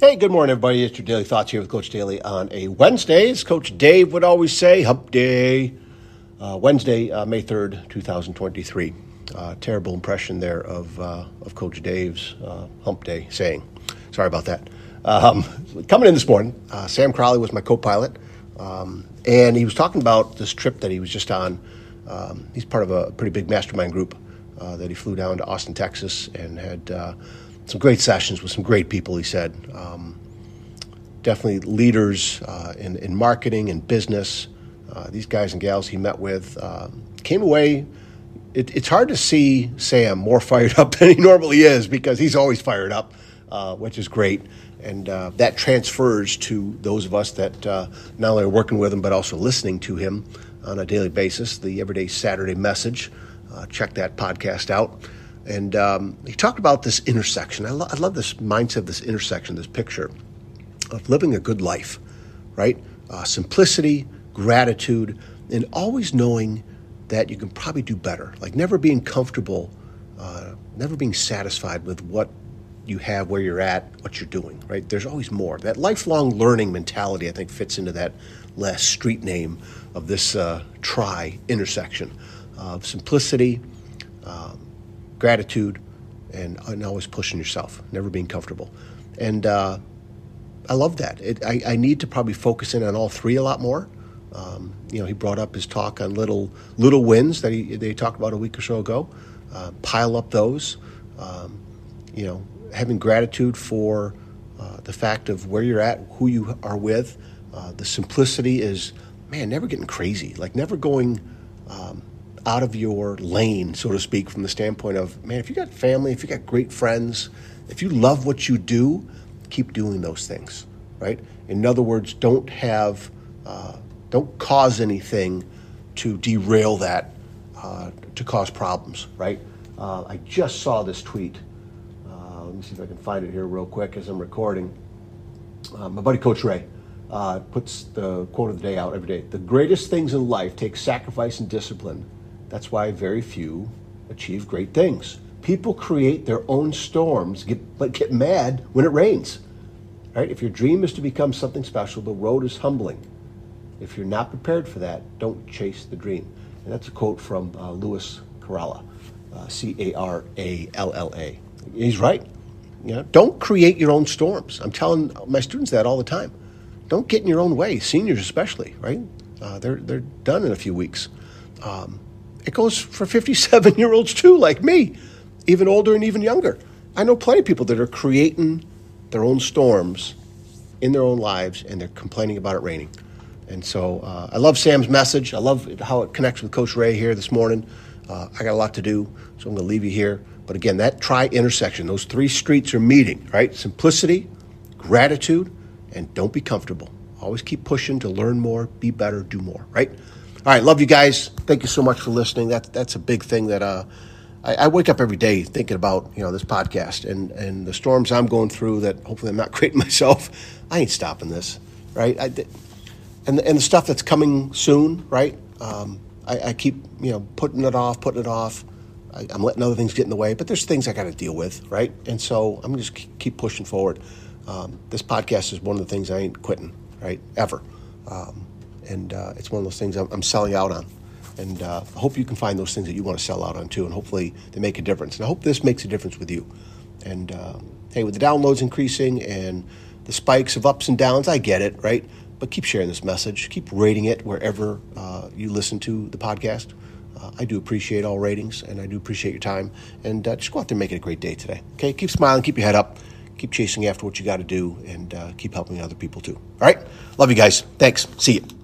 Hey, good morning, everybody. It's your Daily Thoughts here with Coach Daly on a Wednesday. As Coach Dave would always say, Hump Day. Uh, Wednesday, uh, May 3rd, 2023. Uh, terrible impression there of, uh, of Coach Dave's uh, Hump Day saying. Sorry about that. Um, coming in this morning, uh, Sam Crowley was my co pilot, um, and he was talking about this trip that he was just on. Um, he's part of a pretty big mastermind group that he flew down to Austin, Texas, and had some great sessions with some great people, he said. Um, definitely leaders uh, in, in marketing and business. Uh, these guys and gals he met with uh, came away. It, it's hard to see Sam more fired up than he normally is because he's always fired up, uh, which is great. And uh, that transfers to those of us that uh, not only are working with him but also listening to him on a daily basis. The Everyday Saturday Message. check that podcast out. And um, he talked about this intersection. I, lo- I, love this mindset this intersection, this picture of living a good life, right? Uh, simplicity, gratitude, and always knowing that you can probably do better. Like never being comfortable, uh, never being satisfied with what you have, where you're at, what you're doing, right? There's always more. That lifelong learning mentality, I think, fits into that last street name of this uh, tri intersection of simplicity. Um, gratitude, and, and always pushing yourself, never being comfortable. And uh, I love that. It, I, I, need to probably focus in on all three a lot more. Um, you know, he brought up his talk on little little wins that he they talked about a week or so ago. Uh, pile up those. Um, you know, having gratitude for uh, the fact of where you're at, who you are with. Uh, the simplicity is, man, never getting crazy. Like never going. Um, out of your lane, so to speak, from the standpoint of, man, if you got family, if you got great friends, if you love what you do, keep doing those things, right? In other words, don't have, uh, don't cause anything to derail that, uh, to cause problems, right? Uh, I just saw this tweet. Uh, let me see if I can find it here real quick as I'm recording. Uh, my buddy Coach Ray uh, puts the quote of the day out every day. The greatest things in life take sacrifice and discipline that's why very few achieve great things. People create their own storms, get, but get mad when it rains. Right? If your dream is to become something special, the road is humbling. If you're not prepared for that, don't chase the dream. And that's a quote from uh, Lewis Caralla, uh, C A R A L L A. He's right. You know, don't create your own storms. I'm telling my students that all the time. Don't get in your own way, seniors especially, right? Uh, they're, they're done in a few weeks. Um, it goes for 57 year olds too, like me, even older and even younger. I know plenty of people that are creating their own storms in their own lives and they're complaining about it raining. And so uh, I love Sam's message. I love how it connects with Coach Ray here this morning. Uh, I got a lot to do, so I'm going to leave you here. But again, that tri intersection, those three streets are meeting, right? Simplicity, gratitude, and don't be comfortable. Always keep pushing to learn more, be better, do more, right? All right, love you guys. Thank you so much for listening. That that's a big thing that uh, I, I, wake up every day thinking about you know this podcast and and the storms I'm going through. That hopefully I'm not creating myself. I ain't stopping this, right? I, and and the stuff that's coming soon, right? Um, I, I, keep you know putting it off, putting it off. I, am letting other things get in the way, but there's things I got to deal with, right? And so I'm just keep pushing forward. Um, this podcast is one of the things I ain't quitting, right? Ever. Um, and uh, it's one of those things I'm, I'm selling out on. And uh, I hope you can find those things that you want to sell out on too, and hopefully they make a difference. And I hope this makes a difference with you. And uh, hey, with the downloads increasing and the spikes of ups and downs, I get it, right? But keep sharing this message, keep rating it wherever uh, you listen to the podcast. Uh, I do appreciate all ratings, and I do appreciate your time. And uh, just go out there and make it a great day today. Okay, keep smiling, keep your head up keep chasing after what you got to do and uh, keep helping other people too. All right. Love you guys. Thanks. See you.